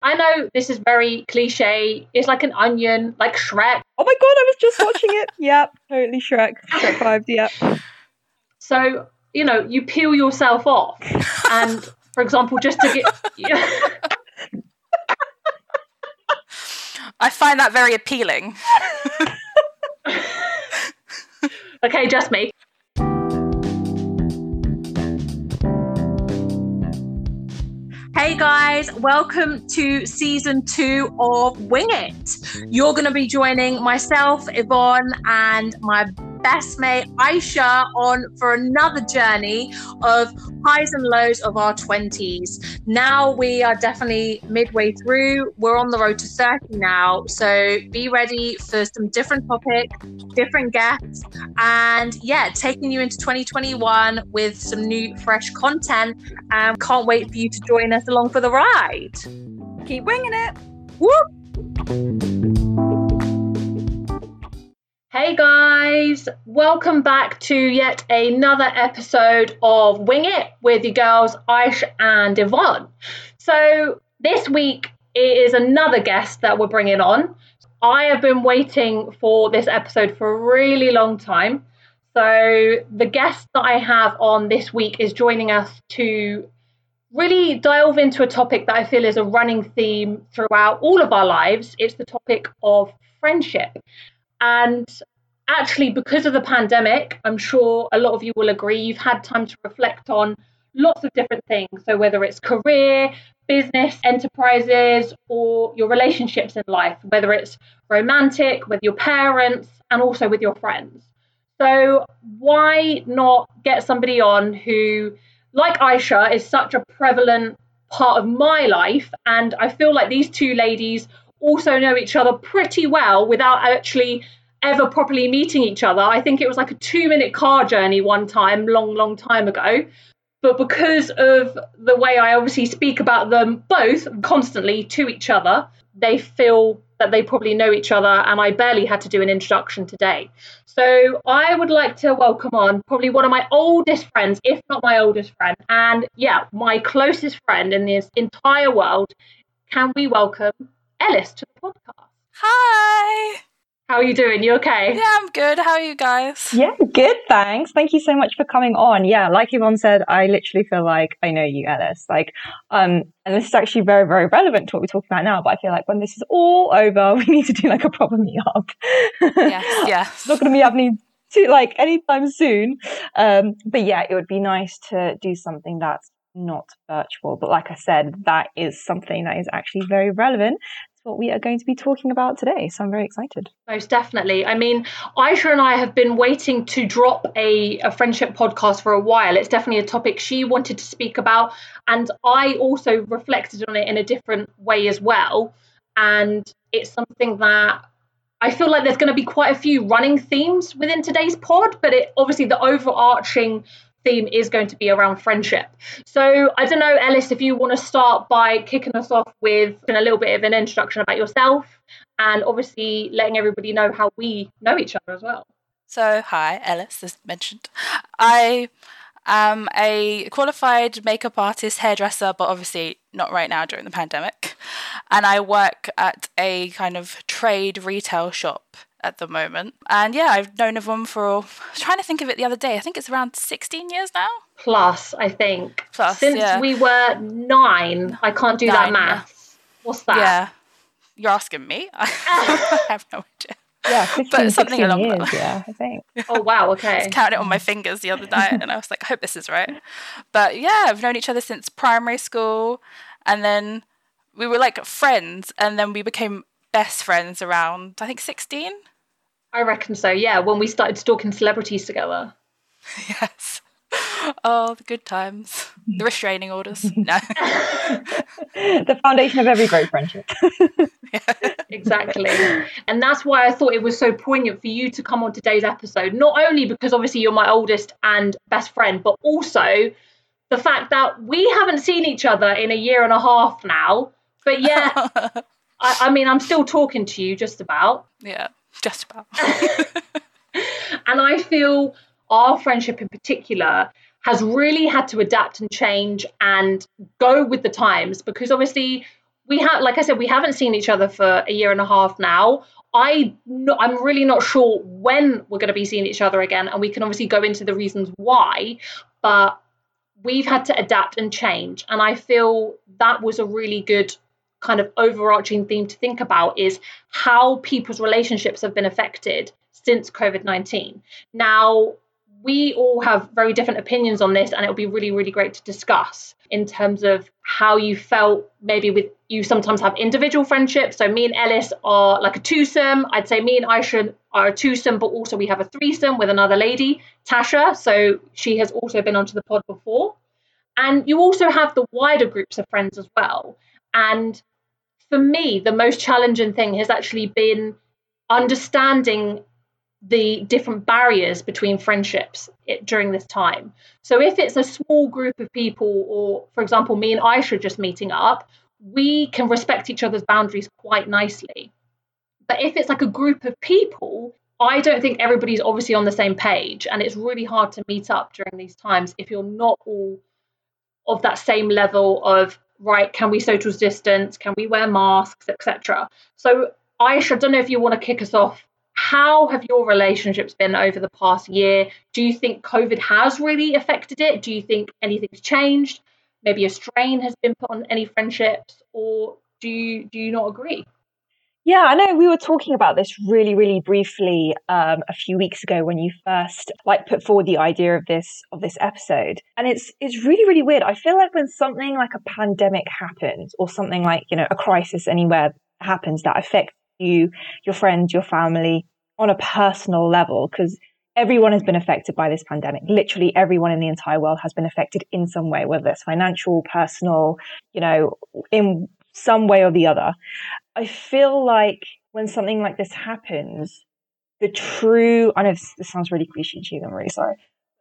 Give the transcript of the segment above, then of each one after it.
I know this is very cliche. It's like an onion, like Shrek. Oh my god, I was just watching it. yep, totally Shrek. Shrek vibes, yep. So, you know, you peel yourself off. And for example, just to get. I find that very appealing. okay, just me. Hey guys, welcome to season two of Wing It. You're going to be joining myself, Yvonne, and my best mate Aisha on for another journey of highs and lows of our 20s. Now we are definitely midway through. We're on the road to 30 now. So be ready for some different topics, different guests, and yeah, taking you into 2021 with some new, fresh content. And can't wait for you to join us along for the ride. Keep winging it. Whoop! Hey guys, welcome back to yet another episode of Wing It with your girls Aish and Yvonne. So, this week is another guest that we're bringing on. I have been waiting for this episode for a really long time. So, the guest that I have on this week is joining us to really delve into a topic that I feel is a running theme throughout all of our lives. It's the topic of friendship. And actually, because of the pandemic, I'm sure a lot of you will agree, you've had time to reflect on lots of different things. So, whether it's career, business, enterprises, or your relationships in life, whether it's romantic, with your parents, and also with your friends. So, why not get somebody on who, like Aisha, is such a prevalent part of my life? And I feel like these two ladies also know each other pretty well without actually ever properly meeting each other. I think it was like a two minute car journey one time, long, long time ago. But because of the way I obviously speak about them both constantly to each other, they feel that they probably know each other, and I barely had to do an introduction today. So I would like to welcome on probably one of my oldest friends, if not my oldest friend, and yeah, my closest friend in this entire world. Can we welcome Ellis to the podcast? Hi. How are you doing? You okay? Yeah, I'm good. How are you guys? Yeah, good, thanks. Thank you so much for coming on. Yeah, like Yvonne said, I literally feel like I know you, Ellis. Like, um, and this is actually very, very relevant to what we're talking about now, but I feel like when this is all over, we need to do like a proper meetup. Yes, yes. it's not going to be happening too, like anytime soon. Um, but yeah, it would be nice to do something that's not virtual. But like I said, that is something that is actually very relevant what we are going to be talking about today. So I'm very excited. Most definitely. I mean, Aisha and I have been waiting to drop a, a friendship podcast for a while. It's definitely a topic she wanted to speak about. And I also reflected on it in a different way as well. And it's something that I feel like there's going to be quite a few running themes within today's pod, but it obviously the overarching theme is going to be around friendship. So I don't know, Ellis, if you want to start by kicking us off with a little bit of an introduction about yourself and obviously letting everybody know how we know each other as well. So, hi, Ellis, as mentioned. I am a qualified makeup artist, hairdresser, but obviously not right now during the pandemic. And I work at a kind of trade retail shop at the moment. And yeah, I've known of them for, I was trying to think of it the other day, I think it's around 16 years now. Plus, I think. Plus, Since yeah. we were nine, I can't do that Nine, math. What's that? Yeah. You're asking me? I have no idea. Yeah, 15, But something along years, that yeah, I think. Oh, wow, okay. I okay. was counting it on my fingers the other night and I was like, I hope this is right. But yeah, I've known each other since primary school and then we were like friends and then we became best friends around I think 16. I reckon so, yeah, when we started stalking celebrities together. Yes. Oh, the good times. The restraining orders. No. the foundation of every great friendship. Exactly. and that's why I thought it was so poignant for you to come on today's episode. Not only because obviously you're my oldest and best friend, but also the fact that we haven't seen each other in a year and a half now. But yeah, I, I mean, I'm still talking to you just about. yeah, just about. And I feel our friendship in particular has really had to adapt and change and go with the times because obviously we have, like I said, we haven't seen each other for a year and a half now. I no, I'm really not sure when we're going to be seeing each other again, and we can obviously go into the reasons why, but we've had to adapt and change, and I feel that was a really good kind of overarching theme to think about is how people's relationships have been affected since COVID 19. Now, we all have very different opinions on this, and it'll be really, really great to discuss in terms of how you felt maybe with you sometimes have individual friendships. So, me and Ellis are like a twosome. I'd say me and Aisha are a twosome, but also we have a threesome with another lady, Tasha. So, she has also been onto the pod before. And you also have the wider groups of friends as well. And for me, the most challenging thing has actually been understanding the different barriers between friendships eh, during this time. So, if it's a small group of people, or for example, me and Aisha just meeting up, we can respect each other's boundaries quite nicely. But if it's like a group of people, I don't think everybody's obviously on the same page, and it's really hard to meet up during these times if you're not all of that same level of right. Can we social distance? Can we wear masks, etc. So, Aisha, I don't know if you want to kick us off how have your relationships been over the past year? Do you think COVID has really affected it? Do you think anything's changed? Maybe a strain has been put on any friendships, or do you do you not agree? Yeah, I know we were talking about this really, really briefly um, a few weeks ago when you first like put forward the idea of this of this episode, and it's it's really, really weird. I feel like when something like a pandemic happens, or something like you know a crisis anywhere happens that affects you, your friends, your family on a personal level because everyone has been affected by this pandemic. Literally everyone in the entire world has been affected in some way, whether it's financial, personal, you know, in some way or the other. I feel like when something like this happens, the true, I know this, this sounds really cliche, to you, I'm really sorry.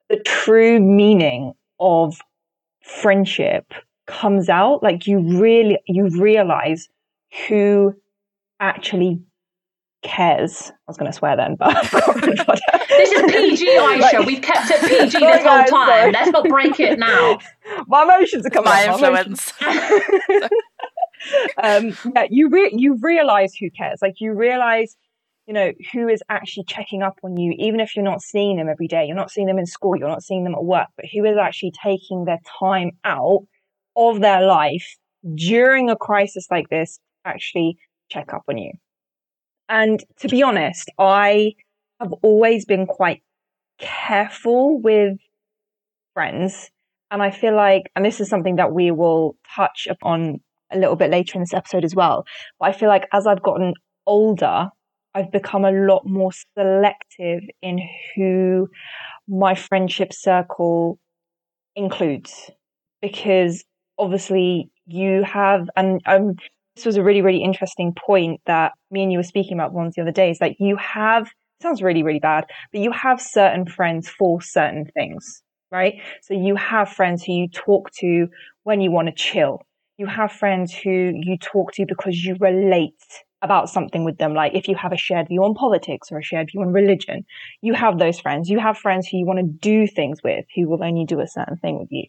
The true meaning of friendship comes out. Like you really, you realize who actually cares. I was going to swear then, but this is PG, Aisha. We've kept it PG this whole time. Sorry. Let's not break it now. My emotions are coming. Out my influence. um, yeah, you re- you realize who cares. Like you realize, you know, who is actually checking up on you, even if you're not seeing them every day. You're not seeing them in school. You're not seeing them at work. But who is actually taking their time out of their life during a crisis like this, actually check up on you. And to be honest, I have always been quite careful with friends. And I feel like, and this is something that we will touch upon a little bit later in this episode as well. But I feel like as I've gotten older, I've become a lot more selective in who my friendship circle includes. Because obviously you have, and I'm this was a really, really interesting point that me and you were speaking about once the other day is that you have, sounds really, really bad, but you have certain friends for certain things, right? So you have friends who you talk to when you want to chill. You have friends who you talk to because you relate about something with them. Like if you have a shared view on politics or a shared view on religion, you have those friends. You have friends who you want to do things with who will only do a certain thing with you.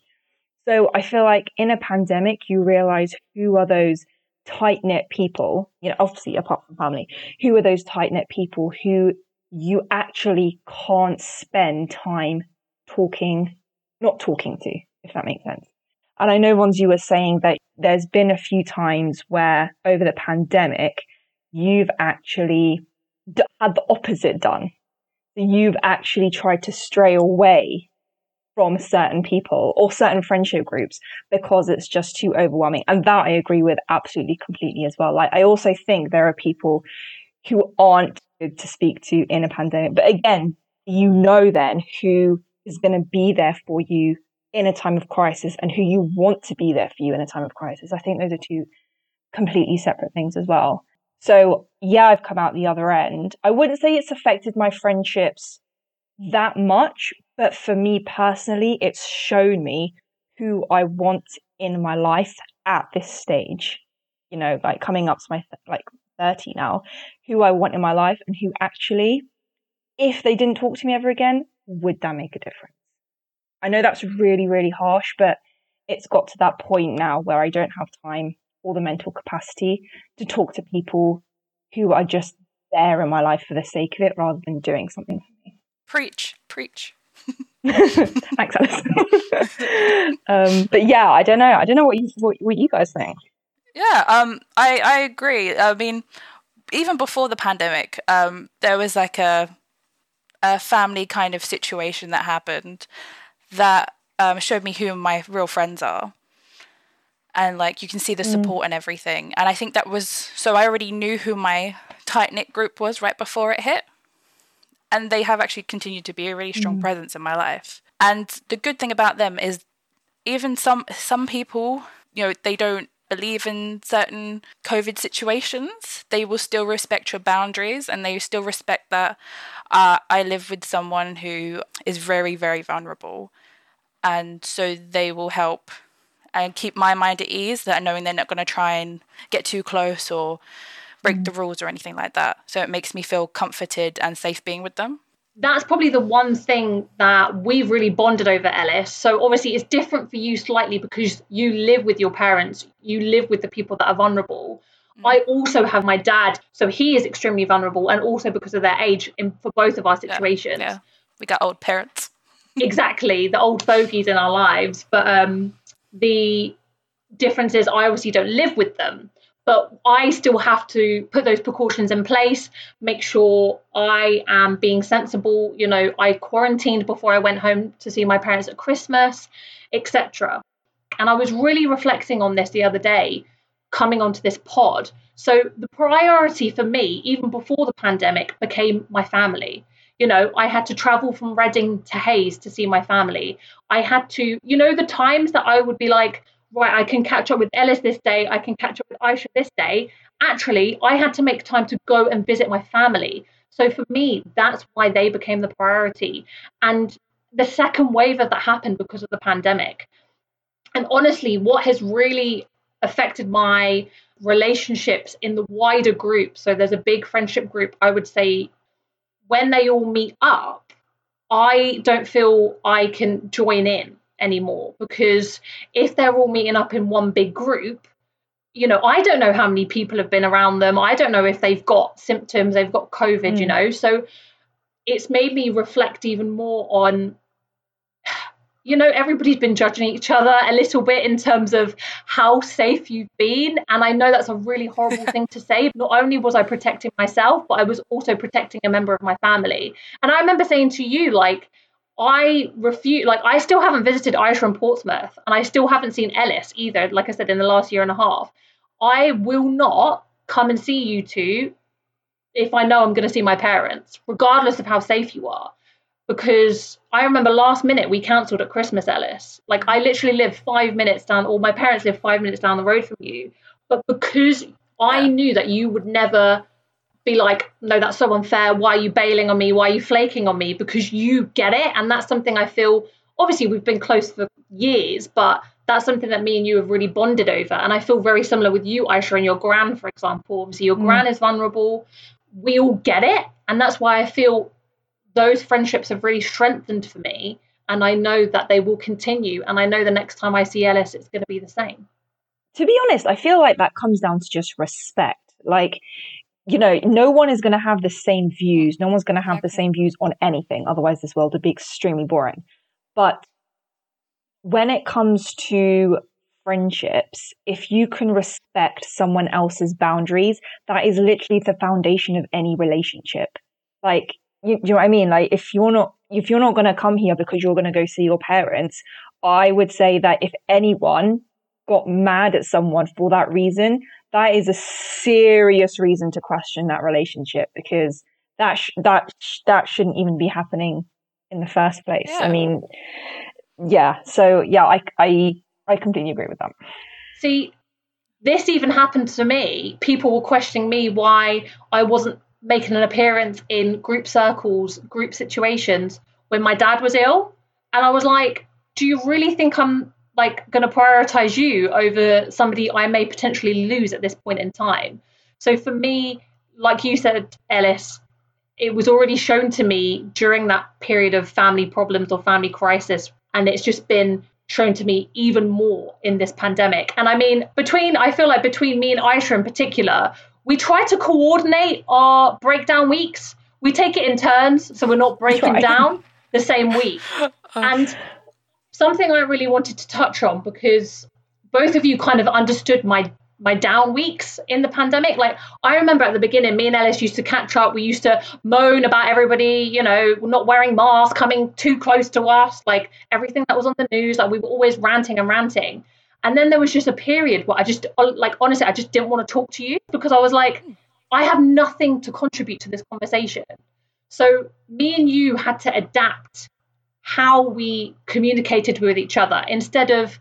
So I feel like in a pandemic, you realize who are those tight knit people, you know, obviously apart from family, who are those tight knit people who you actually can't spend time talking, not talking to, if that makes sense. And I know ones you were saying that there's been a few times where over the pandemic, you've actually had the opposite done. You've actually tried to stray away from certain people or certain friendship groups because it's just too overwhelming. And that I agree with absolutely completely as well. Like I also think there are people who aren't good to speak to in a pandemic. But again, you know then who is going to be there for you in a time of crisis and who you want to be there for you in a time of crisis. I think those are two completely separate things as well. So yeah, I've come out the other end. I wouldn't say it's affected my friendships that much, but for me personally, it's shown me who I want in my life at this stage. You know, like coming up to my th- like 30 now, who I want in my life and who actually, if they didn't talk to me ever again, would that make a difference? I know that's really, really harsh, but it's got to that point now where I don't have time or the mental capacity to talk to people who are just there in my life for the sake of it rather than doing something for me. Preach, preach. Thanks, Alice. um, but yeah, I don't know. I don't know what you what, what you guys think. Yeah, um, I I agree. I mean, even before the pandemic, um, there was like a a family kind of situation that happened that um, showed me who my real friends are. And like you can see the mm. support mm. and everything. And I think that was so I already knew who my tight knit group was right before it hit. And they have actually continued to be a really strong mm. presence in my life. And the good thing about them is even some some people, you know, they don't believe in certain COVID situations, they will still respect your boundaries and they still respect that uh, I live with someone who is very, very vulnerable. And so they will help and keep my mind at ease that knowing they're not going to try and get too close or break mm. the rules or anything like that. So it makes me feel comforted and safe being with them that's probably the one thing that we've really bonded over Ellis. So obviously it's different for you slightly because you live with your parents, you live with the people that are vulnerable. Mm. I also have my dad, so he is extremely vulnerable, and also because of their age in, for both of our situations. Yeah, yeah. we got old parents. exactly, the old fogies in our lives. But um, the difference is, I obviously don't live with them but I still have to put those precautions in place, make sure I am being sensible. You know, I quarantined before I went home to see my parents at Christmas, etc. And I was really reflecting on this the other day, coming onto this pod. So the priority for me, even before the pandemic, became my family. You know, I had to travel from Reading to Hayes to see my family. I had to, you know, the times that I would be like, right, I can catch up with Ellis this day, I can catch up with Aisha this day. Actually, I had to make time to go and visit my family. So for me, that's why they became the priority. And the second wave of that happened because of the pandemic. And honestly, what has really affected my relationships in the wider group, so there's a big friendship group, I would say when they all meet up, I don't feel I can join in anymore because if they're all meeting up in one big group you know i don't know how many people have been around them. I don't know if they've got symptoms they've got covid mm. you know. So it's made me reflect even more on you know everybody's been judging each other a little bit in terms of how safe you've been. And i know that's a really horrible thing to say. Not only was i protecting myself but i was also protecting a member of my family. And i remember saying to you like I refuse, like, I still haven't visited Aisha and Portsmouth, and I still haven't seen Ellis either, like I said, in the last year and a half. I will not come and see you two if I know I'm going to see my parents, regardless of how safe you are. Because I remember last minute we cancelled at Christmas, Ellis. Like, I literally live five minutes down, or my parents live five minutes down the road from you. But because I knew that you would never be like, no, that's so unfair. Why are you bailing on me? Why are you flaking on me? Because you get it. And that's something I feel, obviously, we've been close for years, but that's something that me and you have really bonded over. And I feel very similar with you, Aisha, and your gran, for example. Obviously, your mm. gran is vulnerable. We all get it. And that's why I feel those friendships have really strengthened for me. And I know that they will continue. And I know the next time I see Ellis, it's going to be the same. To be honest, I feel like that comes down to just respect. Like, you know, no one is going to have the same views. No one's going to have the same views on anything. Otherwise, this world would be extremely boring. But when it comes to friendships, if you can respect someone else's boundaries, that is literally the foundation of any relationship. Like, you, you know what I mean? Like, if you're not if you're not going to come here because you're going to go see your parents, I would say that if anyone got mad at someone for that reason, that is a serious reason to question that relationship because that sh- that sh- that shouldn't even be happening in the first place. Yeah. I mean, yeah. So yeah, I I I completely agree with that. See, this even happened to me. People were questioning me why I wasn't making an appearance in group circles, group situations when my dad was ill, and I was like, "Do you really think I'm like going to prioritize you over somebody I may potentially lose at this point in time. So for me, like you said, Ellis, it was already shown to me during that period of family problems or family crisis. And it's just been shown to me even more in this pandemic. And I mean, between, I feel like between me and Aisha in particular, we try to coordinate our breakdown weeks. We take it in turns, so we're not breaking right. down the same week. Uh, and something I really wanted to touch on because both of you kind of understood my my down weeks in the pandemic. Like I remember at the beginning, me and Ellis used to catch up. We used to moan about everybody, you know, not wearing masks, coming too close to us, like everything that was on the news. Like we were always ranting and ranting. And then there was just a period where I just, like, honestly, I just didn't want to talk to you because I was like, I have nothing to contribute to this conversation. So me and you had to adapt how we communicated with each other instead of,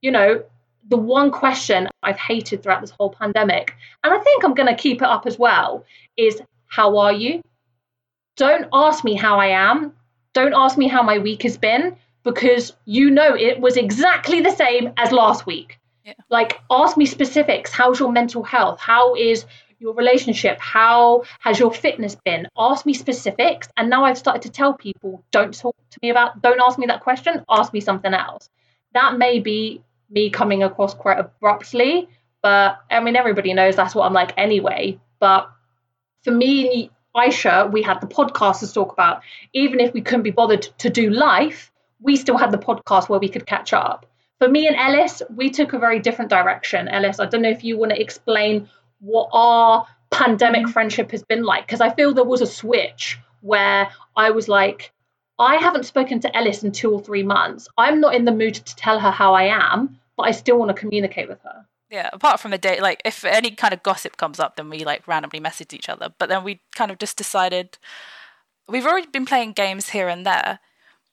you know, the one question I've hated throughout this whole pandemic, and I think I'm going to keep it up as well, is how are you? Don't ask me how I am. Don't ask me how my week has been because you know it was exactly the same as last week. Yeah. Like, ask me specifics. How's your mental health? How is your relationship? How has your fitness been? Ask me specifics. And now I've started to tell people, don't talk to me about, don't ask me that question, ask me something else. That may be me coming across quite abruptly. But I mean, everybody knows that's what I'm like anyway. But for me and Aisha, we had the podcast to talk about. Even if we couldn't be bothered to do life, we still had the podcast where we could catch up. For me and Ellis, we took a very different direction. Ellis, I don't know if you want to explain what our pandemic mm-hmm. friendship has been like, because I feel there was a switch where I was like, I haven't spoken to Ellis in two or three months. I'm not in the mood to tell her how I am but I still want to communicate with her. Yeah, apart from the day, like if any kind of gossip comes up, then we like randomly message each other. But then we kind of just decided we've already been playing games here and there,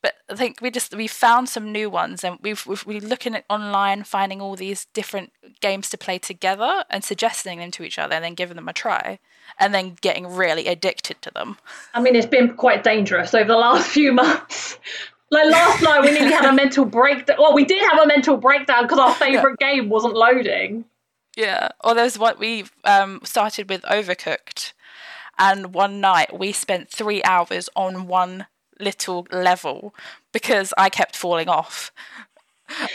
but I think we just we found some new ones, and we've, we've we're looking at online, finding all these different games to play together, and suggesting them to each other, and then giving them a try, and then getting really addicted to them. I mean, it's been quite dangerous over the last few months. Like last night, we nearly had a mental breakdown. Well, we did have a mental breakdown because our favorite yeah. game wasn't loading. Yeah. Or there's what we um, started with Overcooked, and one night we spent three hours on one little level because I kept falling off.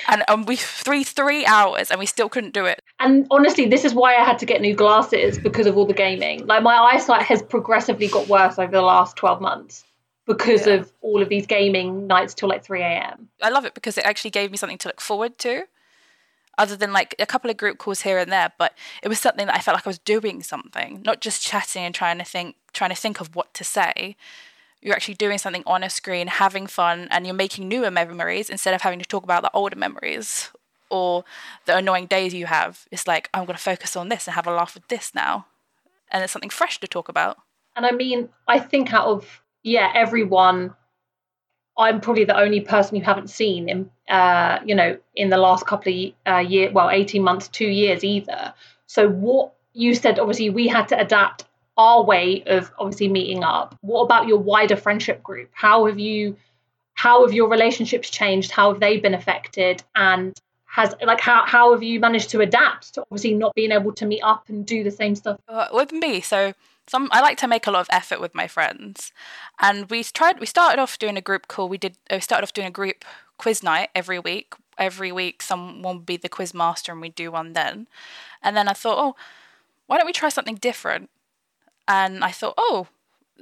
And, and we three three hours and we still couldn't do it. And honestly, this is why I had to get new glasses because of all the gaming. Like my eyesight has progressively got worse over the last twelve months because yeah. of all of these gaming nights till like 3 a.m. I love it because it actually gave me something to look forward to, other than like a couple of group calls here and there. But it was something that I felt like I was doing something, not just chatting and trying to think, trying to think of what to say. You're actually doing something on a screen, having fun, and you're making newer memories instead of having to talk about the older memories or the annoying days you have. It's like I'm going to focus on this and have a laugh with this now, and it's something fresh to talk about. And I mean, I think out of yeah, everyone. I'm probably the only person you haven't seen in, uh, you know, in the last couple of uh, years, well, 18 months, two years either. So what you said, obviously, we had to adapt our way of obviously meeting up. What about your wider friendship group? How have you, how have your relationships changed? How have they been affected? And has like how how have you managed to adapt to obviously not being able to meet up and do the same stuff? With me, so some I like to make a lot of effort with my friends, and we tried. We started off doing a group call. We did. Uh, we started off doing a group quiz night every week. Every week, someone would be the quiz master, and we'd do one then. And then I thought, oh, why don't we try something different? And I thought, oh,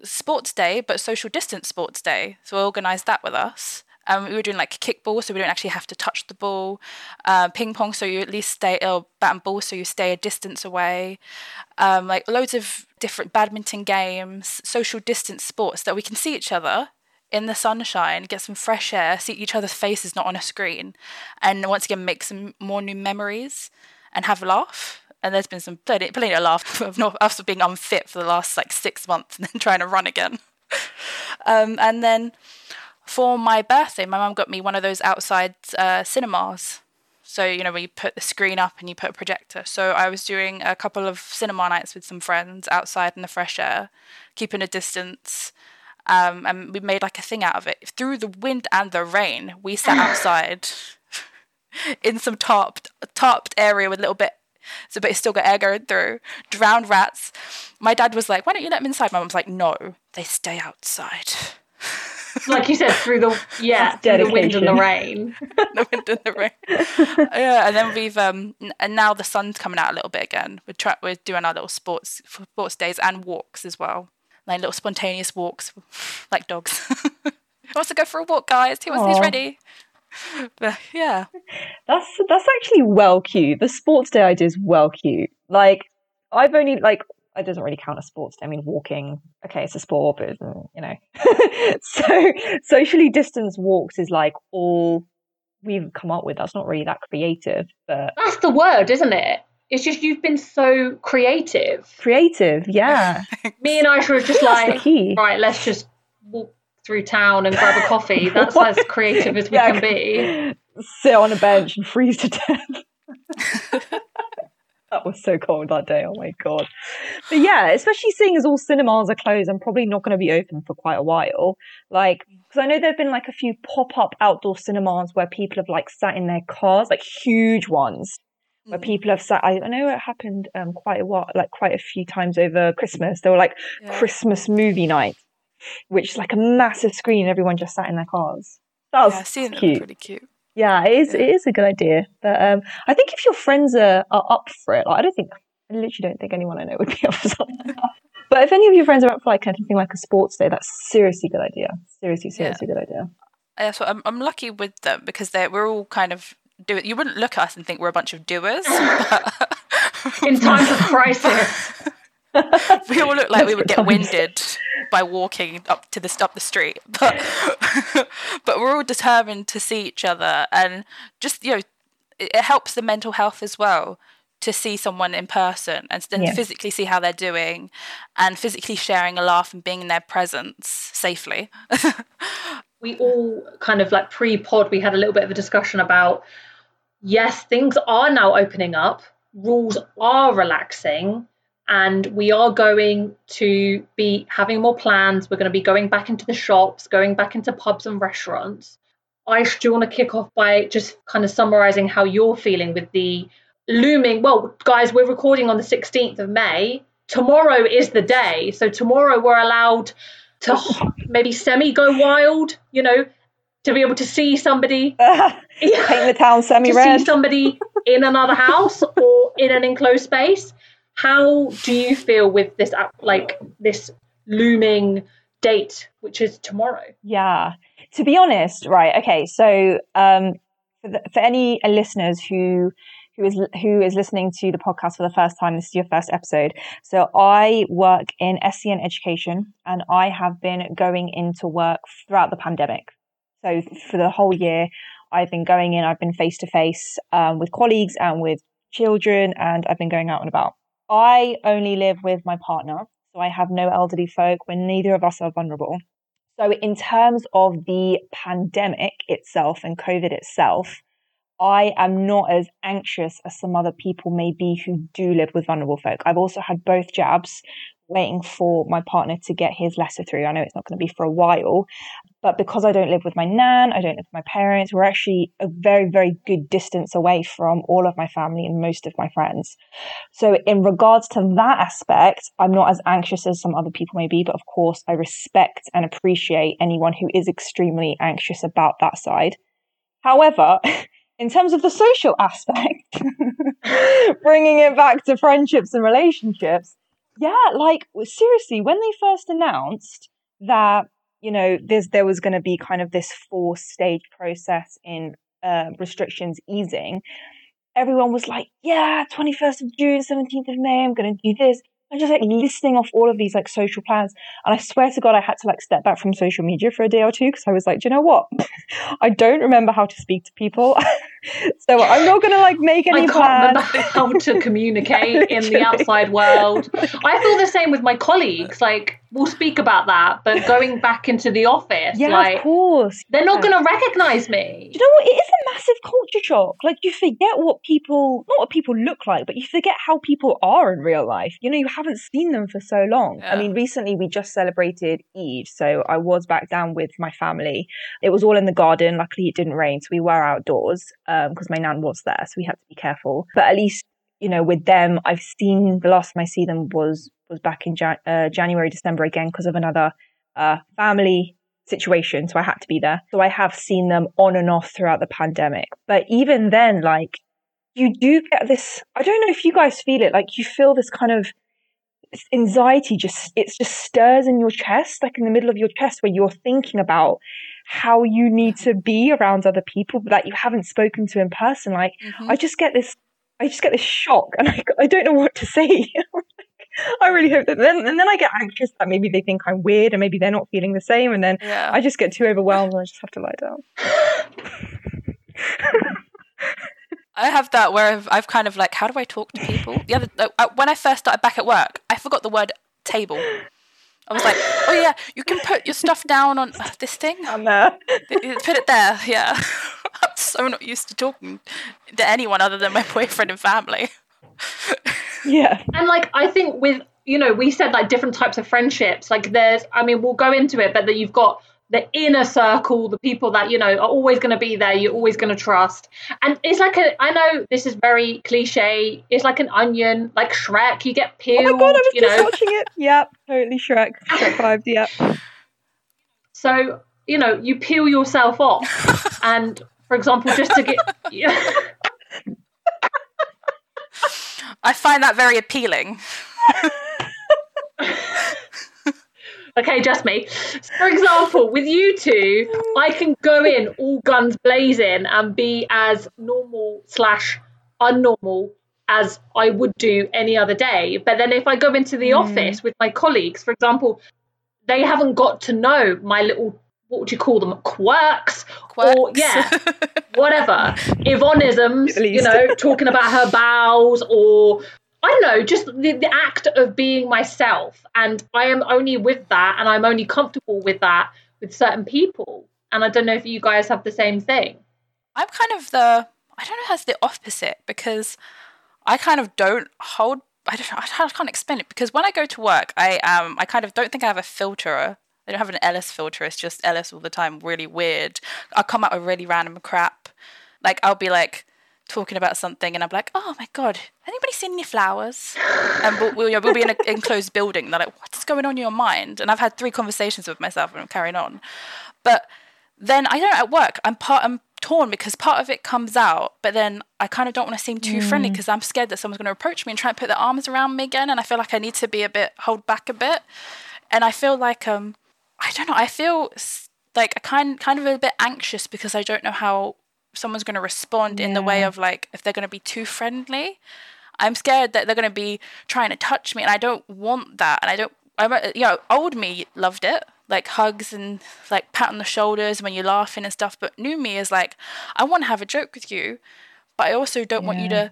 sports day, but social distance sports day. So I organised that with us. Um, we were doing like kickball, so we don't actually have to touch the ball. Uh, ping pong, so you at least stay, or bat and ball, so you stay a distance away. Um, like loads of different badminton games, social distance sports that we can see each other in the sunshine, get some fresh air, see each other's faces, not on a screen, and once again make some more new memories and have a laugh. And there's been some plenty, plenty of laughter of not us being unfit for the last like six months and then trying to run again. um, and then for my birthday, my mum got me one of those outside uh, cinemas. So, you know, where you put the screen up and you put a projector. So I was doing a couple of cinema nights with some friends outside in the fresh air, keeping a distance. Um, and we made like a thing out of it. Through the wind and the rain, we sat outside in some tarped, tarped area with a little bit so but it's still got air going through. Drowned rats. My dad was like, "Why don't you let them inside?" My mum's like, "No, they stay outside." like you said, through the yeah, through the wind and the rain. the wind and the rain. yeah, and then we've um, and now the sun's coming out a little bit again. We're tra- we're doing our little sports sports days and walks as well, like little spontaneous walks, like dogs. Who wants to go for a walk, guys? Who wants? Who's ready? But, yeah, that's that's actually well cute. The sports day idea is well cute. Like I've only like it doesn't really count as sports. I mean, walking, okay, it's a sport, but mm, you know. so socially distanced walks is like all we've come up with. That's not really that creative, but that's the word, isn't it? It's just you've been so creative. Creative, yeah. Me and Aisha are just like, right, let's just walk through town and grab a coffee. That's as creative as we yeah. can be. Sit on a bench and freeze to death that was so cold that day. Oh my god! But yeah, especially seeing as all cinemas are closed and probably not going to be open for quite a while. Like, because I know there've been like a few pop-up outdoor cinemas where people have like sat in their cars, like huge ones, where mm. people have sat. I, I know it happened um, quite a while, like quite a few times over Christmas. There were like yeah. Christmas movie night, which is like a massive screen. Everyone just sat in their cars. That was yeah, cute. pretty cute. Yeah, it is. It is a good idea. But um, I think if your friends are, are up for it, like, I don't think I literally don't think anyone I know would be up for something. but if any of your friends are up for like anything like a sports day, that's seriously good idea. Seriously, seriously yeah. good idea. Yeah, so I'm I'm lucky with them because they we're all kind of do it. You wouldn't look at us and think we're a bunch of doers. In times of crisis. we all look like we would get winded by walking up to the up the street, but but we're all determined to see each other, and just you know, it, it helps the mental health as well to see someone in person and then yeah. physically see how they're doing, and physically sharing a laugh and being in their presence safely. we all kind of like pre-pod, we had a little bit of a discussion about yes, things are now opening up, rules are relaxing and we are going to be having more plans. We're going to be going back into the shops, going back into pubs and restaurants. I do you want to kick off by just kind of summarizing how you're feeling with the looming? Well, guys, we're recording on the 16th of May. Tomorrow is the day. So tomorrow we're allowed to maybe semi go wild, you know, to be able to see somebody paint the town semi red. see somebody in another house or in an enclosed space how do you feel with this like this looming date which is tomorrow? Yeah. To be honest right okay so um for, the, for any listeners who who is who is listening to the podcast for the first time this is your first episode. So i work in SEN education and i have been going into work throughout the pandemic. So for the whole year i've been going in i've been face to face with colleagues and with children and i've been going out and about I only live with my partner, so I have no elderly folk when neither of us are vulnerable. So, in terms of the pandemic itself and COVID itself, I am not as anxious as some other people may be who do live with vulnerable folk. I've also had both jabs, waiting for my partner to get his letter through. I know it's not going to be for a while, but because I don't live with my nan, I don't live with my parents, we're actually a very, very good distance away from all of my family and most of my friends. So, in regards to that aspect, I'm not as anxious as some other people may be, but of course, I respect and appreciate anyone who is extremely anxious about that side. However, in terms of the social aspect, bringing it back to friendships and relationships, yeah, like seriously, when they first announced that you know, there's, there was going to be kind of this four stage process in uh, restrictions easing. Everyone was like, yeah, 21st of June, 17th of May, I'm going to do this. I'm just like listing off all of these like social plans. And I swear to God, I had to like step back from social media for a day or two because I was like, do you know what? I don't remember how to speak to people. so I'm not going to like make any I can't plans. remember how to communicate in the outside world. I feel the same with my colleagues. Like, we'll speak about that. But going back into the office, yeah, like, of course, they're not going to recognize me. Do you know what? It is a massive culture shock. Like you forget what people, not what people look like, but you forget how people are in real life. You know, you haven't seen them for so long. Yeah. I mean, recently we just celebrated Eid, so I was back down with my family. It was all in the garden. Luckily, it didn't rain, so we were outdoors because um, my nan was there, so we had to be careful. But at least you know, with them, I've seen the last time I see them was was back in Jan- uh, January, December again because of another uh, family situation, so I had to be there. So I have seen them on and off throughout the pandemic. But even then, like, you do get this I don't know if you guys feel it, like, you feel this kind of anxiety just it's just stirs in your chest like in the middle of your chest where you're thinking about how you need to be around other people that you haven't spoken to in person like mm-hmm. i just get this i just get this shock and i, I don't know what to say I really hope that then, and then I get anxious that maybe they think I'm weird and maybe they're not feeling the same, and then yeah. I just get too overwhelmed and I just have to lie down. I have that where I've, I've, kind of like, how do I talk to people? The other uh, when I first started back at work, I forgot the word table. I was like, oh yeah, you can put your stuff down on uh, this thing. On there. Put it there. Yeah. I'm so not used to talking to anyone other than my boyfriend and family yeah. And like I think with you know, we said like different types of friendships. Like there's I mean, we'll go into it, but that you've got the inner circle, the people that you know are always going to be there, you're always going to trust. And it's like a, I know this is very cliche. It's like an onion, like Shrek. You get peeled. Oh my god, I was you just know. watching it. Yep, totally Shrek. Shrek vibes. Yep. So you know, you peel yourself off, and for example, just to get. Yeah. I find that very appealing. Okay, just me. For example, with you two, I can go in all guns blazing and be as normal slash unnormal as I would do any other day. But then if I go into the mm. office with my colleagues, for example, they haven't got to know my little what would you call them quirks, quirks. or yeah whatever yvonneisms you know talking about her bowels or I don't know, just the, the act of being myself. And I am only with that and I'm only comfortable with that with certain people. And I don't know if you guys have the same thing. I'm kind of the, I don't know, as the opposite because I kind of don't hold, I don't know, I can't explain it because when I go to work, I um, I kind of don't think I have a filter I don't have an Ellis filter. It's just Ellis all the time. Really weird. I'll come out with really random crap. Like I'll be like talking about something, and I'm like, "Oh my god, anybody seen any flowers?" And we'll, we'll, we'll be in an enclosed building. They're like, "What's going on in your mind?" And I've had three conversations with myself, and I'm carrying on. But then I don't at work. I'm part. I'm torn because part of it comes out, but then I kind of don't want to seem too mm. friendly because I'm scared that someone's going to approach me and try and put their arms around me again, and I feel like I need to be a bit hold back a bit. And I feel like um I don't know. I feel like I kind kind of a bit anxious because I don't know how someone's going to respond yeah. in the way of like if they're going to be too friendly. I'm scared that they're going to be trying to touch me, and I don't want that. And I don't. I'm you know old me loved it like hugs and like pat on the shoulders when you're laughing and stuff. But new me is like I want to have a joke with you, but I also don't yeah. want you to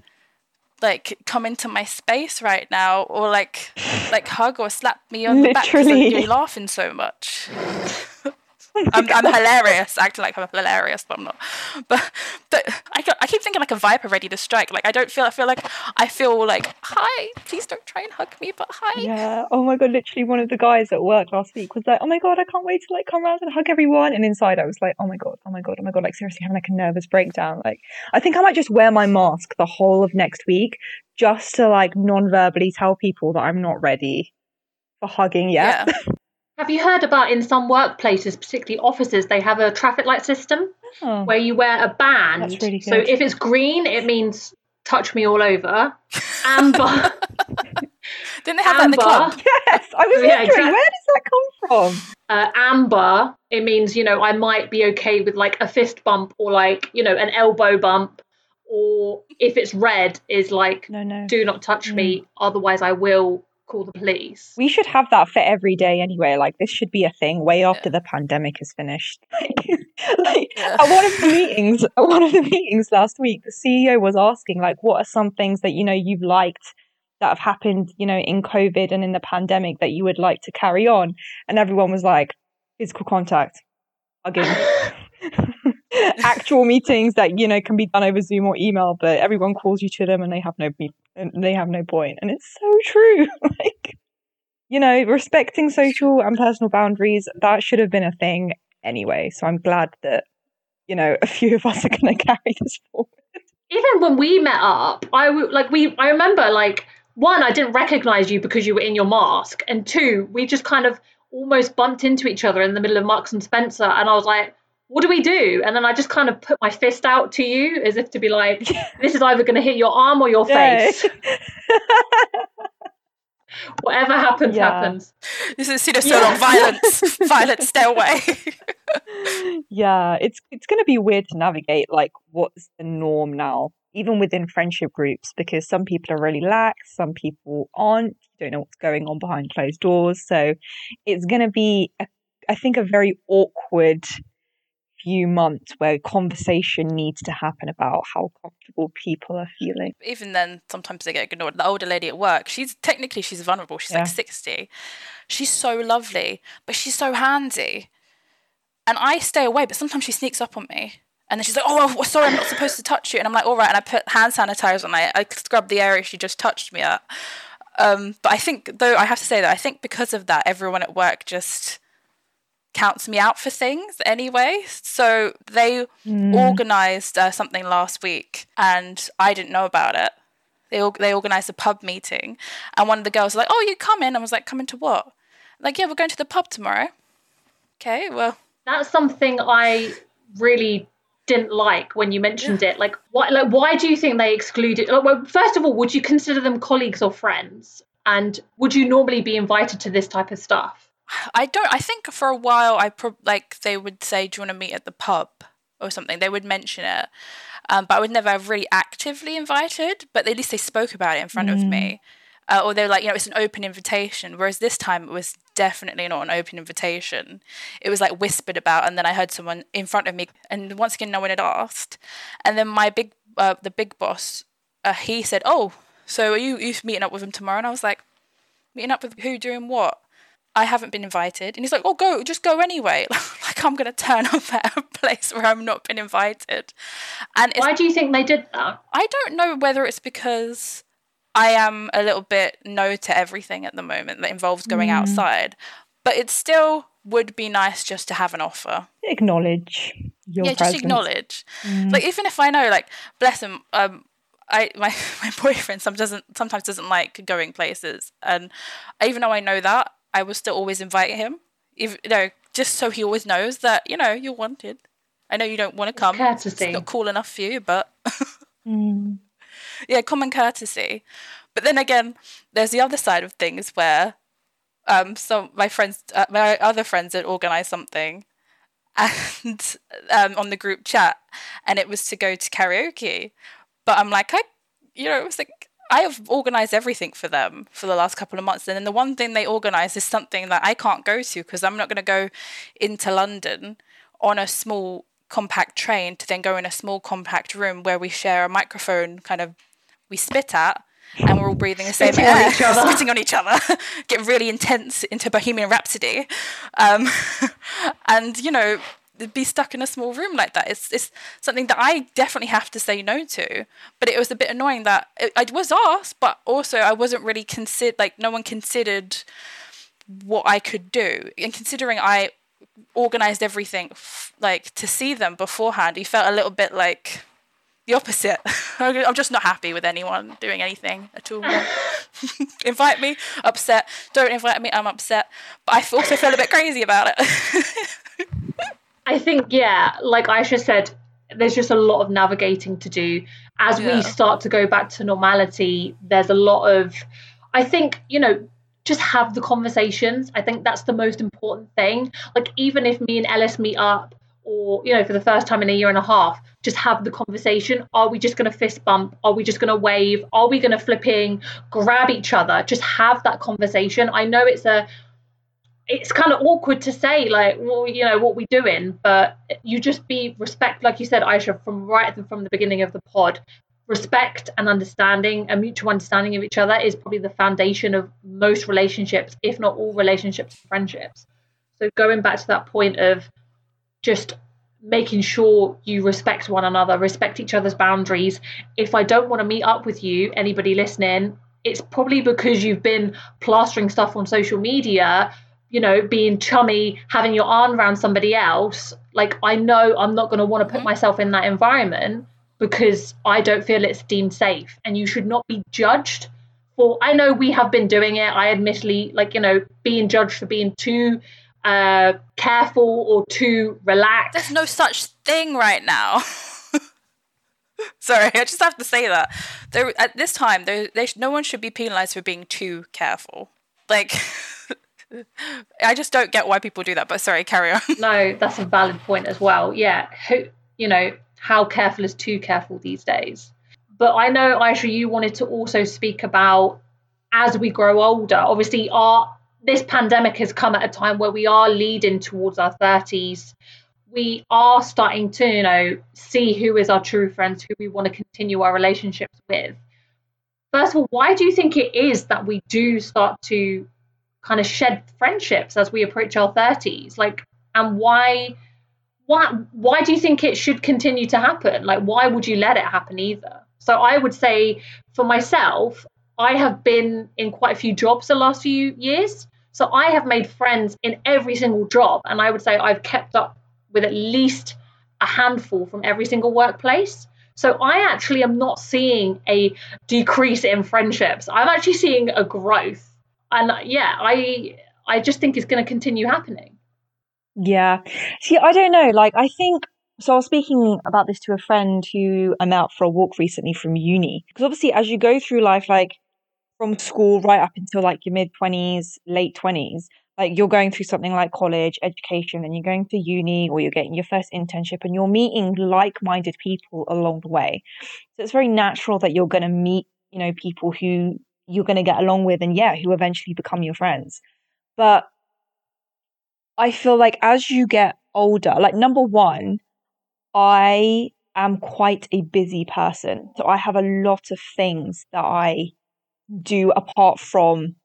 like come into my space right now or like like hug or slap me on Literally. the back because you're laughing so much. I'm, I'm hilarious, acting like I'm hilarious, but I'm not. But but I, I keep thinking like a viper ready to strike. Like I don't feel I feel like I feel like hi, please don't try and hug me, but hi. Yeah. Oh my god, literally one of the guys at work last week was like, oh my god, I can't wait to like come around and hug everyone. And inside I was like, oh my god, oh my god, oh my god, like seriously having like a nervous breakdown. Like I think I might just wear my mask the whole of next week just to like non-verbally tell people that I'm not ready for hugging yet. Yeah. Have you heard about in some workplaces, particularly offices, they have a traffic light system oh, where you wear a band. Really so if it's green, it means touch me all over. Amber. Didn't they have amber, that in the club? Yes, I was yeah, wondering exactly. where does that come from? Uh, amber, it means you know I might be okay with like a fist bump or like you know an elbow bump, or if it's red, is like no, no, do not touch mm. me, otherwise I will call the police. We should have that for every day anyway. Like this should be a thing way after yeah. the pandemic is finished. like yeah. at one of the meetings, at one of the meetings last week, the CEO was asking like, what are some things that you know you've liked that have happened, you know, in COVID and in the pandemic that you would like to carry on? And everyone was like, physical contact, hugging. actual meetings that you know can be done over Zoom or email, but everyone calls you to them and they have no they have no point. And it's so true. like you know, respecting social and personal boundaries that should have been a thing anyway. So I'm glad that you know a few of us are going to carry this forward. Even when we met up, I like we I remember like one I didn't recognize you because you were in your mask, and two we just kind of almost bumped into each other in the middle of Marks and Spencer, and I was like, what do we do? And then I just kind of put my fist out to you as if to be like, this is either going to hit your arm or your face. Whatever happens, yeah. happens. This is Cedar so long. Violence, violence, stay away. yeah, it's it's going to be weird to navigate like what's the norm now, even within friendship groups, because some people are really lax, some people aren't. You don't know what's going on behind closed doors, so it's going to be, a, I think, a very awkward few months where conversation needs to happen about how comfortable people are feeling. Even then, sometimes they get ignored. The older lady at work, she's technically she's vulnerable. She's yeah. like sixty. She's so lovely, but she's so handy. And I stay away, but sometimes she sneaks up on me. And then she's like, "Oh, sorry, I'm not supposed to touch you." And I'm like, "All right." And I put hand sanitizer on. I I scrub the area she just touched me at. Um, but I think, though, I have to say that I think because of that, everyone at work just counts me out for things anyway. So they mm. organized uh, something last week and I didn't know about it. They, they organized a pub meeting and one of the girls was like, Oh, you come in? I was like, Coming to what? Like, yeah, we're going to the pub tomorrow. Okay, well. That's something I really didn't like when you mentioned yeah. it. Like, why? Like, why do you think they excluded? Like, well, first of all, would you consider them colleagues or friends? And would you normally be invited to this type of stuff? I don't. I think for a while, I pro- like they would say, "Do you want to meet at the pub?" or something. They would mention it, um, but I would never have really actively invited. But at least they spoke about it in front mm. of me, mm. uh, or they were like, you know, it's an open invitation. Whereas this time, it was definitely not an open invitation. It was like whispered about, and then I heard someone in front of me, and once again, no one had asked. And then my big, uh, the big boss, uh, he said, "Oh, so are you you meeting up with him tomorrow?" And I was like, "Meeting up with who? Doing what?" I haven't been invited. And he's like, oh, go, just go anyway. like, I'm going to turn up at a place where I've not been invited. And why do you think they did that? I don't know whether it's because I am a little bit no to everything at the moment that involves going mm. outside, but it still would be nice just to have an offer. Acknowledge your yeah, presence. just acknowledge. Mm. Like even if I know, like bless him, um, I my my boyfriend some doesn't sometimes doesn't like going places, and even though I know that, I will still always invite him. If you know, just so he always knows that you know you're wanted. I know you don't want to come. Courtesy. It's not cool enough for you, but mm. yeah, common courtesy. But then again, there's the other side of things where um, some my friends, uh, my other friends had organised something, and um, on the group chat, and it was to go to karaoke. But I'm like, I, you know, it was like I have organized everything for them for the last couple of months. And then the one thing they organize is something that I can't go to because I'm not going to go into London on a small compact train to then go in a small compact room where we share a microphone kind of we spit at and we're all breathing the same air, spitting on each other, get really intense into Bohemian Rhapsody. Um, and, you know, be stuck in a small room like that. It's it's something that I definitely have to say no to. But it was a bit annoying that it, I was asked, but also I wasn't really considered. Like no one considered what I could do, and considering I organized everything f- like to see them beforehand, he felt a little bit like the opposite. I'm just not happy with anyone doing anything at all. invite me, upset. Don't invite me, I'm upset. But I also feel a bit crazy about it. I think, yeah, like Aisha said, there's just a lot of navigating to do. As yeah. we start to go back to normality, there's a lot of, I think, you know, just have the conversations. I think that's the most important thing. Like, even if me and Ellis meet up, or, you know, for the first time in a year and a half, just have the conversation. Are we just going to fist bump? Are we just going to wave? Are we going to flipping grab each other? Just have that conversation. I know it's a, it's kind of awkward to say like well you know what we doing but you just be respect like you said aisha from right from the beginning of the pod. Respect and understanding a mutual understanding of each other is probably the foundation of most relationships if not all relationships and friendships. So going back to that point of just making sure you respect one another respect each other's boundaries. If i don't want to meet up with you anybody listening it's probably because you've been plastering stuff on social media you know, being chummy, having your arm around somebody else, like I know I'm not going to want to put mm-hmm. myself in that environment because I don't feel it's deemed safe. And you should not be judged for I know we have been doing it. I admittedly like, you know, being judged for being too uh careful or too relaxed. There's no such thing right now. Sorry, I just have to say that. There, at this time, there, there, no one should be penalized for being too careful. Like, I just don't get why people do that. But sorry, carry on. No, that's a valid point as well. Yeah, who, you know, how careful is too careful these days? But I know, Aisha, you wanted to also speak about as we grow older. Obviously, our this pandemic has come at a time where we are leading towards our 30s. We are starting to, you know, see who is our true friends, who we want to continue our relationships with. First of all, why do you think it is that we do start to kind of shed friendships as we approach our 30s? Like, and why? Why, why do you think it should continue to happen? Like, why would you let it happen either? So I would say for myself, I have been in quite a few jobs the last few years. So I have made friends in every single job. And I would say I've kept up with at least a handful from every single workplace. So I actually am not seeing a decrease in friendships. I'm actually seeing a growth. And uh, yeah, I I just think it's going to continue happening. Yeah. See, I don't know. Like, I think so I was speaking about this to a friend who I'm out for a walk recently from uni. Because obviously, as you go through life, like from school right up until like your mid 20s, late 20s, like you're going through something like college, education, and you're going to uni or you're getting your first internship and you're meeting like minded people along the way. So it's very natural that you're going to meet, you know, people who you're going to get along with and yeah, who eventually become your friends. But I feel like as you get older, like number one, I am quite a busy person. So I have a lot of things that I do apart from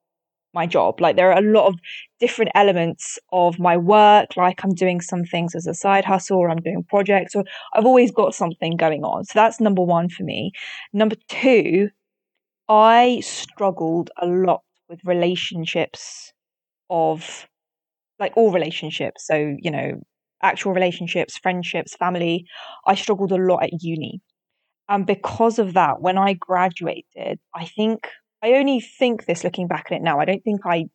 my job. Like there are a lot of different elements of my work. Like I'm doing some things as a side hustle or I'm doing projects or I've always got something going on. So that's number one for me. Number two, I struggled a lot with relationships of like all relationships. So, you know, actual relationships, friendships, family, I struggled a lot at uni. And because of that, when I graduated, I think I only think this looking back at it now. I don't think I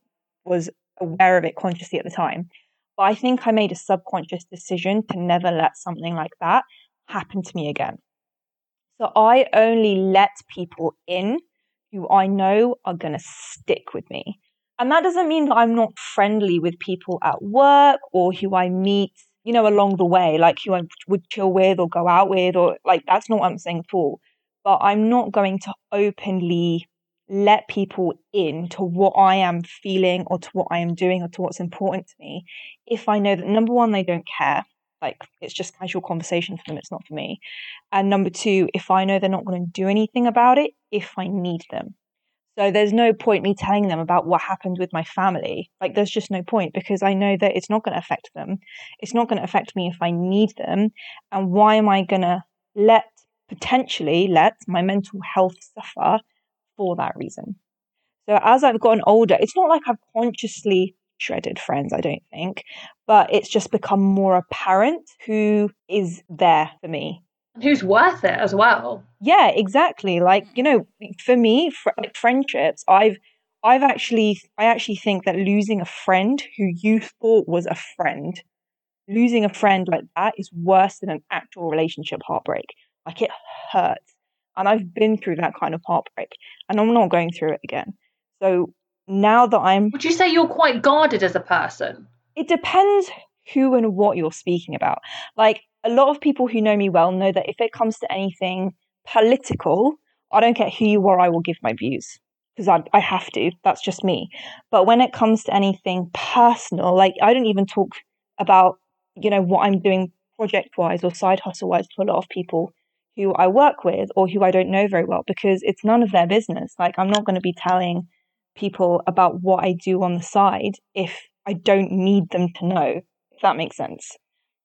was aware of it consciously at the time. But I think I made a subconscious decision to never let something like that happen to me again. So I only let people in who I know are going to stick with me. And that doesn't mean that I'm not friendly with people at work or who I meet you know, along the way, like who I would chill with or go out with, or like that's not what I'm saying at all. But I'm not going to openly let people in to what I am feeling or to what I am doing or to what's important to me if I know that number one, they don't care. Like it's just casual conversation for them, it's not for me. And number two, if I know they're not going to do anything about it if I need them. So there's no point me telling them about what happened with my family. Like there's just no point because I know that it's not going to affect them. It's not going to affect me if I need them. And why am I going to let potentially let my mental health suffer for that reason? So as I've gotten older, it's not like I've consciously shredded friends, I don't think, but it's just become more apparent who is there for me who's worth it as well. Yeah, exactly. Like you know, for me, fr- like friendships, I've I've actually I actually think that losing a friend who you thought was a friend, losing a friend like that is worse than an actual relationship heartbreak. Like it hurts. And I've been through that kind of heartbreak and I'm not going through it again. So now that I'm Would you say you're quite guarded as a person? It depends who and what you're speaking about. Like a lot of people who know me well know that if it comes to anything political, I don't care who you are, I will give my views because I, I have to. That's just me. But when it comes to anything personal, like I don't even talk about, you know, what I'm doing project wise or side hustle wise to a lot of people who I work with or who I don't know very well because it's none of their business. Like I'm not going to be telling people about what I do on the side if I don't need them to know, if that makes sense.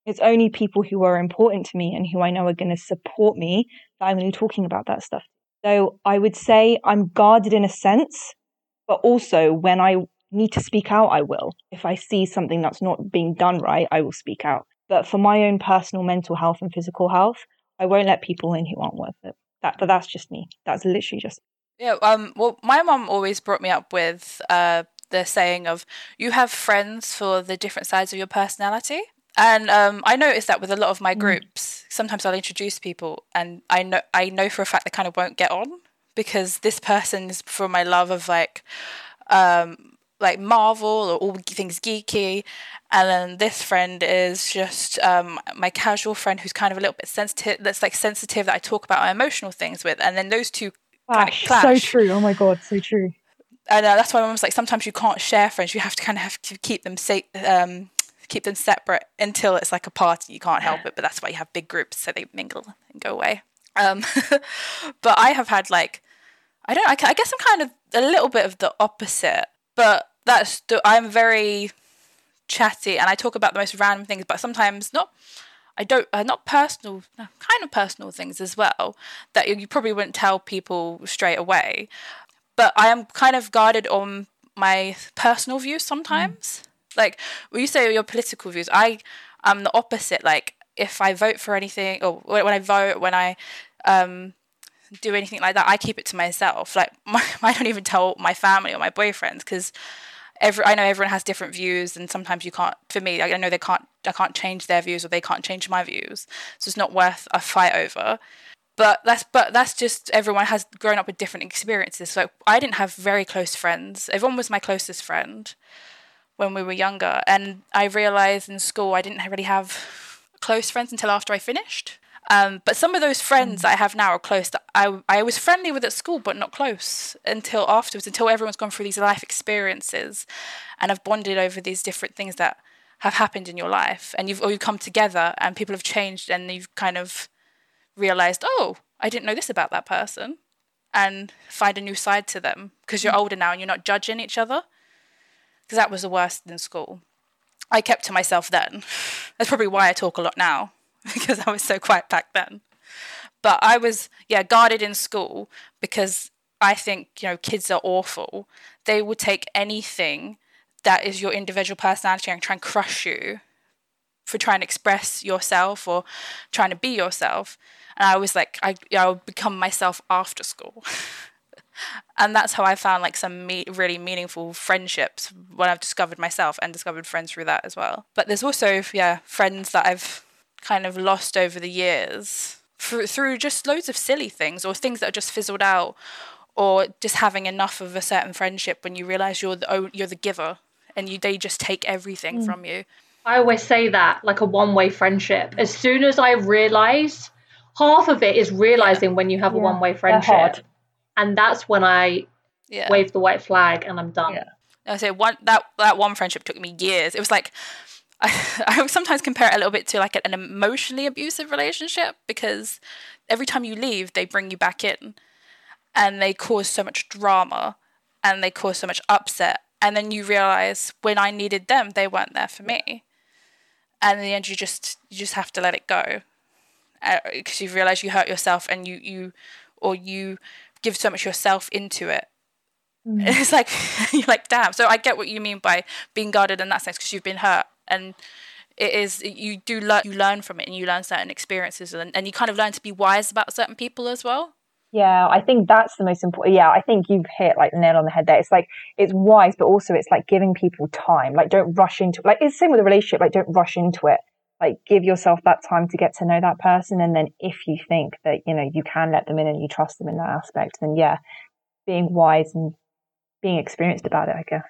It's only people who are important to me and who I know are going to support me that I'm going to be talking about that stuff. So I would say I'm guarded in a sense, but also when I need to speak out, I will. If I see something that's not being done right, I will speak out. But for my own personal mental health and physical health, I won't let people in who aren't worth it. That, but that's just me. That's literally just. Yeah, um, well, my mom always brought me up with uh, the saying of you have friends for the different sides of your personality. And um, I noticed that with a lot of my mm. groups. Sometimes I'll introduce people, and I know I know for a fact they kind of won't get on because this person is for my love of like um, like Marvel or all things geeky, and then this friend is just um, my casual friend who's kind of a little bit sensitive. That's like sensitive that I talk about my emotional things with, and then those two clash. So true. Oh my god, so true. And uh, that's why I was like, sometimes you can't share friends. You have to kind of have to keep them safe. Um, keep them separate until it's like a party. You can't help it, but that's why you have big groups so they mingle and go away. Um, but I have had like, I don't. I, I guess I'm kind of a little bit of the opposite, but that's the, I'm very chatty and I talk about the most random things, but sometimes not. I don't, uh, not personal, kind of personal things as well that you, probably wouldn't tell people straight away. But I am kind of guarded on my personal views sometimes. Mm. Like when you say your political views, I am the opposite. Like if I vote for anything, or when I vote, when I um, do anything like that, I keep it to myself. Like my, I don't even tell my family or my boyfriends because every I know everyone has different views, and sometimes you can't. For me, I know they can't. I can't change their views, or they can't change my views. So it's not worth a fight over. But that's but that's just everyone has grown up with different experiences. So I didn't have very close friends. Everyone was my closest friend when we were younger, and I realized in school I didn't really have close friends until after I finished. Um, but some of those friends mm. I have now are close that I, I was friendly with at school, but not close until afterwards, until everyone's gone through these life experiences and have bonded over these different things that have happened in your life. And you've, or you've come together and people have changed and you've kind of realized, oh, I didn't know this about that person. And find a new side to them because you're mm. older now and you're not judging each other. Because that was the worst in school. I kept to myself then. That's probably why I talk a lot now because I was so quiet back then. But I was, yeah, guarded in school because I think, you know, kids are awful. They will take anything that is your individual personality and try and crush you for trying to express yourself or trying to be yourself. And I was like, I, I would become myself after school. and that's how I found like some me- really meaningful friendships when I've discovered myself and discovered friends through that as well. But there's also, yeah, friends that I've kind of lost over the years through, through just loads of silly things or things that are just fizzled out or just having enough of a certain friendship when you realize you're the you're the giver and you they just take everything mm. from you. I always say that like a one-way friendship. As soon as I realize half of it is realizing yeah. when you have yeah. a one-way friendship. And that's when I yeah. wave the white flag and I'm done. Yeah. I say one that that one friendship took me years. It was like I, I sometimes compare it a little bit to like an emotionally abusive relationship because every time you leave, they bring you back in and they cause so much drama and they cause so much upset. And then you realize when I needed them, they weren't there for me. And in the end, you just you just have to let it go because uh, you realize you hurt yourself and you you or you give so much yourself into it Mm. It's like you're like, damn. So I get what you mean by being guarded in that sense because you've been hurt and it is you do learn you learn from it and you learn certain experiences and, and you kind of learn to be wise about certain people as well. Yeah i think that's the most important yeah i think you've hit like the nail on the head there. It's like it's wise but also it's like giving people time. Like don't rush into like it's the same with a relationship like don't rush into it. Like give yourself that time to get to know that person and then if you think that you know you can let them in and you trust them in that aspect then yeah being wise and being experienced about it i guess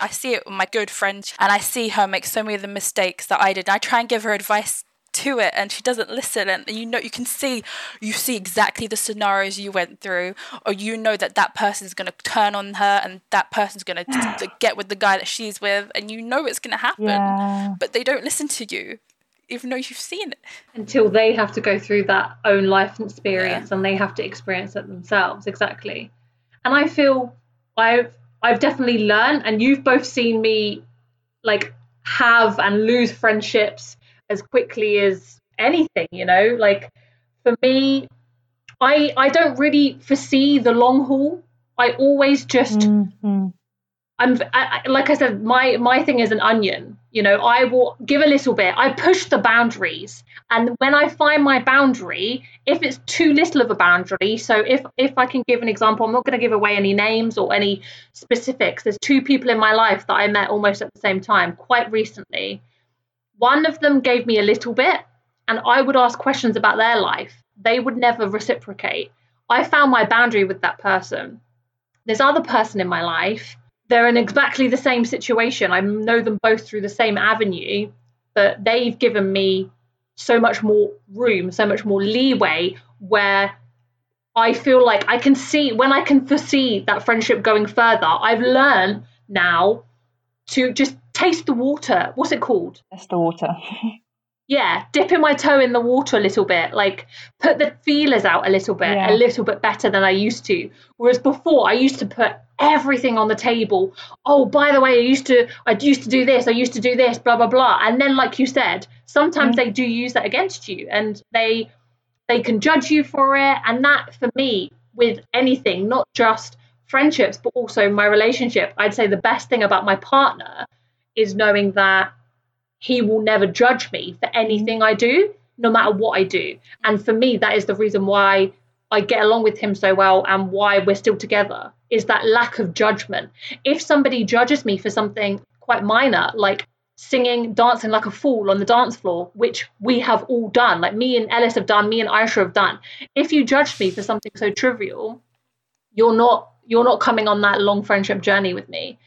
I see it with my good friend, and I see her make so many of the mistakes that I did. And I try and give her advice to it and she doesn't listen and you know you can see you see exactly the scenarios you went through or you know that that person's going to turn on her and that person's going to get with the guy that she's with and you know it's going to happen yeah. but they don't listen to you even though you've seen it until they have to go through that own life experience yeah. and they have to experience it themselves exactly and i feel i've I've definitely learned, and you've both seen me like have and lose friendships as quickly as anything, you know? Like for me, I I don't really foresee the long haul. I always just mm-hmm. I'm I, like I said, my my thing is an onion. You know, I will give a little bit. I push the boundaries, and when I find my boundary, if it's too little of a boundary, so if if I can give an example, I'm not going to give away any names or any specifics. There's two people in my life that I met almost at the same time, quite recently. One of them gave me a little bit, and I would ask questions about their life. They would never reciprocate. I found my boundary with that person. This other person in my life they're in exactly the same situation. I know them both through the same avenue, but they've given me so much more room, so much more leeway where I feel like I can see when I can foresee that friendship going further. I've learned now to just taste the water. What's it called? Taste the water. yeah, dipping my toe in the water a little bit, like put the feelers out a little bit, yeah. a little bit better than I used to. Whereas before, I used to put everything on the table. Oh, by the way, I used to I used to do this, I used to do this, blah blah blah. And then like you said, sometimes mm they do use that against you and they they can judge you for it and that for me with anything, not just friendships but also my relationship, I'd say the best thing about my partner is knowing that he will never judge me for mm-hmm. anything I do, no matter what I do. And for me that is the reason why I get along with him so well and why we're still together is that lack of judgment. If somebody judges me for something quite minor, like singing, dancing like a fool on the dance floor, which we have all done, like me and Ellis have done, me and Aisha have done. If you judge me for something so trivial, you're not you're not coming on that long friendship journey with me.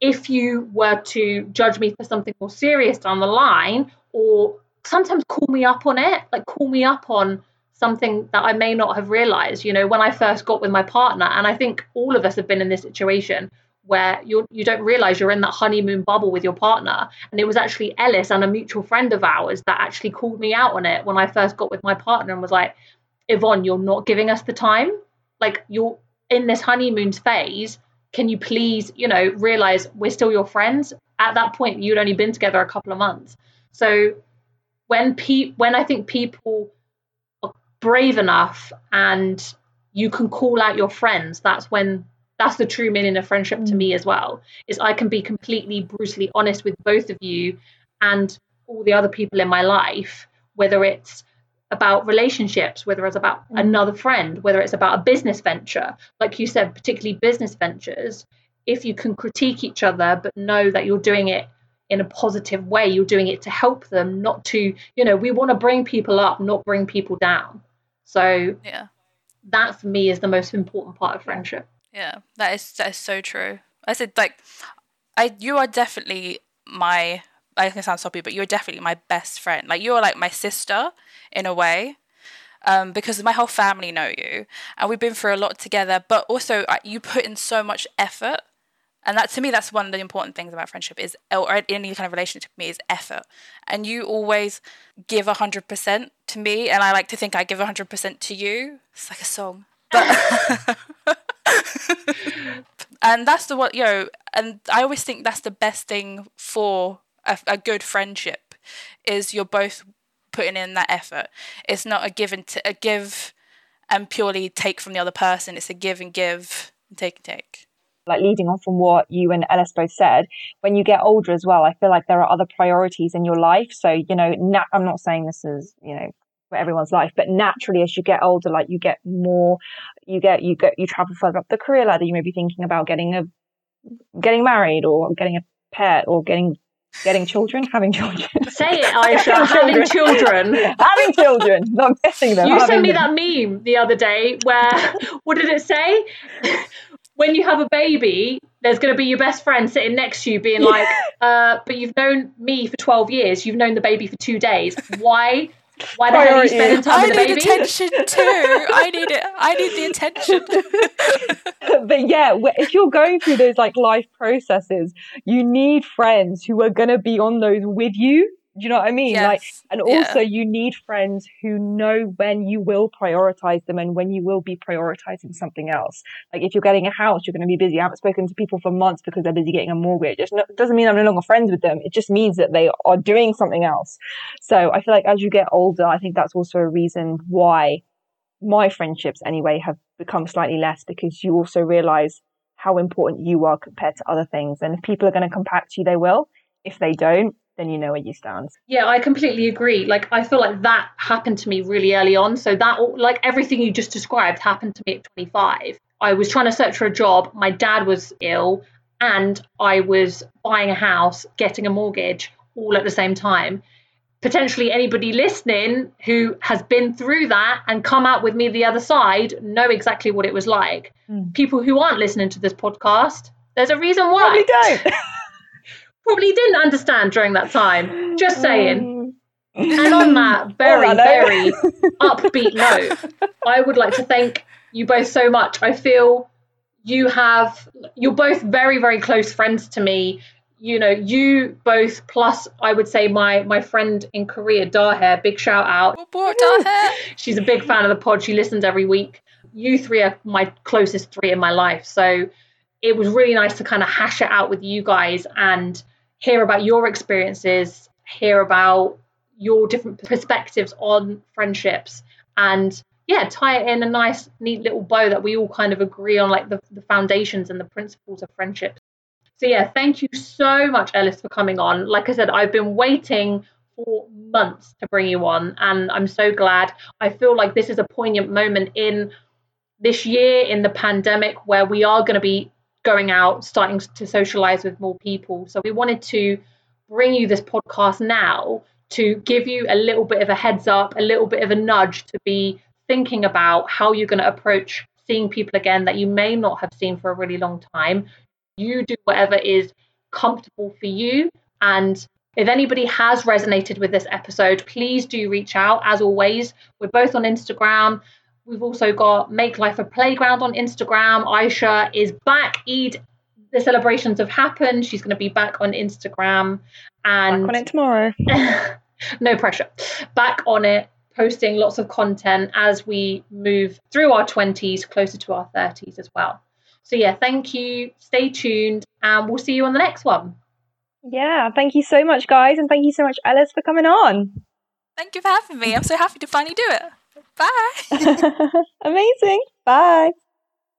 If you were to judge me for something more serious down the line, or sometimes call me up on it, like call me up on something that I may not have realized, you know, when I first got with my partner. And I think all of us have been in this situation where you you don't realize you're in that honeymoon bubble with your partner. And it was actually Ellis and a mutual friend of ours that actually called me out on it when I first got with my partner and was like, Yvonne, you're not giving us the time. Like you're in this honeymoon phase. Can you please, you know, realize we're still your friends? At that point, you'd only been together a couple of months. So when pe- when I think people are brave enough and you can call out your friends that's when that's the true meaning of friendship to me mm. as well is i can be completely brutally honest with both of you and all the other people in my life whether it's about relationships whether it's about mm. another friend whether it's about a business venture like you said particularly business ventures if you can critique each other but know that you're doing it in a positive way you're doing it to help them not to you know we want to bring people up not bring people down so yeah, that for me is the most important part of friendship. Yeah, that is that is so true. I said like, I you are definitely my. I can sound soppy, but you're definitely my best friend. Like you're like my sister in a way. Um, because my whole family know you and we've been through a lot together but also uh, you put in so much effort and that to me that's one of the important things about friendship is or any kind of relationship to me is effort and you always give 100% to me and i like to think i give 100% to you it's like a song but and that's the what you know and i always think that's the best thing for a, a good friendship is you're both putting in that effort it's not a give and t- a give and purely take from the other person it's a give and give and take and take like leading on from what you and Ellis both said, when you get older as well, I feel like there are other priorities in your life. So, you know, I'm not saying this is, you know, for everyone's life, but naturally as you get older, like you get more, you get, you get, you travel further up the career ladder. You may be thinking about getting a, getting married or getting a pet or getting getting children, having children. Say it, Aisha. having children. having children, not getting them. You sent me them. that meme the other day where, what did it say? when you have a baby, there's going to be your best friend sitting next to you being like, uh, but you've known me for 12 years. You've known the baby for two days. Why? Why the hell are you spending time I with the baby? I need attention too. I need it. I need the attention. but yeah, if you're going through those like life processes, you need friends who are going to be on those with you you know what I mean? Yes. Like, and also yeah. you need friends who know when you will prioritize them and when you will be prioritizing something else. Like, if you're getting a house, you're going to be busy. I haven't spoken to people for months because they're busy getting a mortgage. It doesn't mean I'm no longer friends with them. It just means that they are doing something else. So I feel like as you get older, I think that's also a reason why my friendships anyway have become slightly less because you also realize how important you are compared to other things. And if people are going to come back to you, they will. If they don't, then you know where you stand. Yeah, I completely agree. Like I feel like that happened to me really early on. So that like everything you just described happened to me at 25. I was trying to search for a job. My dad was ill and I was buying a house, getting a mortgage all at the same time. Potentially anybody listening who has been through that and come out with me the other side know exactly what it was like. Mm. People who aren't listening to this podcast, there's a reason why. Probably don't. Probably didn't understand during that time. Just saying. Mm. And on that very, very upbeat note, I would like to thank you both so much. I feel you have you're both very very close friends to me you know you both plus i would say my my friend in korea dahair big shout out she's a big fan of the pod she listens every week you three are my closest three in my life so it was really nice to kind of hash it out with you guys and hear about your experiences hear about your different perspectives on friendships and yeah, tie it in a nice, neat little bow that we all kind of agree on, like the, the foundations and the principles of friendship. So, yeah, thank you so much, Ellis, for coming on. Like I said, I've been waiting for months to bring you on, and I'm so glad. I feel like this is a poignant moment in this year, in the pandemic, where we are going to be going out, starting to socialize with more people. So, we wanted to bring you this podcast now to give you a little bit of a heads up, a little bit of a nudge to be thinking about how you're going to approach seeing people again that you may not have seen for a really long time. You do whatever is comfortable for you. And if anybody has resonated with this episode, please do reach out. As always, we're both on Instagram. We've also got Make Life a Playground on Instagram. Aisha is back. Eid, the celebrations have happened. She's going to be back on Instagram. And back on it tomorrow. no pressure. Back on it posting lots of content as we move through our 20s, closer to our 30s as well. So, yeah, thank you. Stay tuned, and we'll see you on the next one. Yeah, thank you so much, guys, and thank you so much, Ellis, for coming on. Thank you for having me. I'm so happy to finally do it. Bye. Amazing. Bye.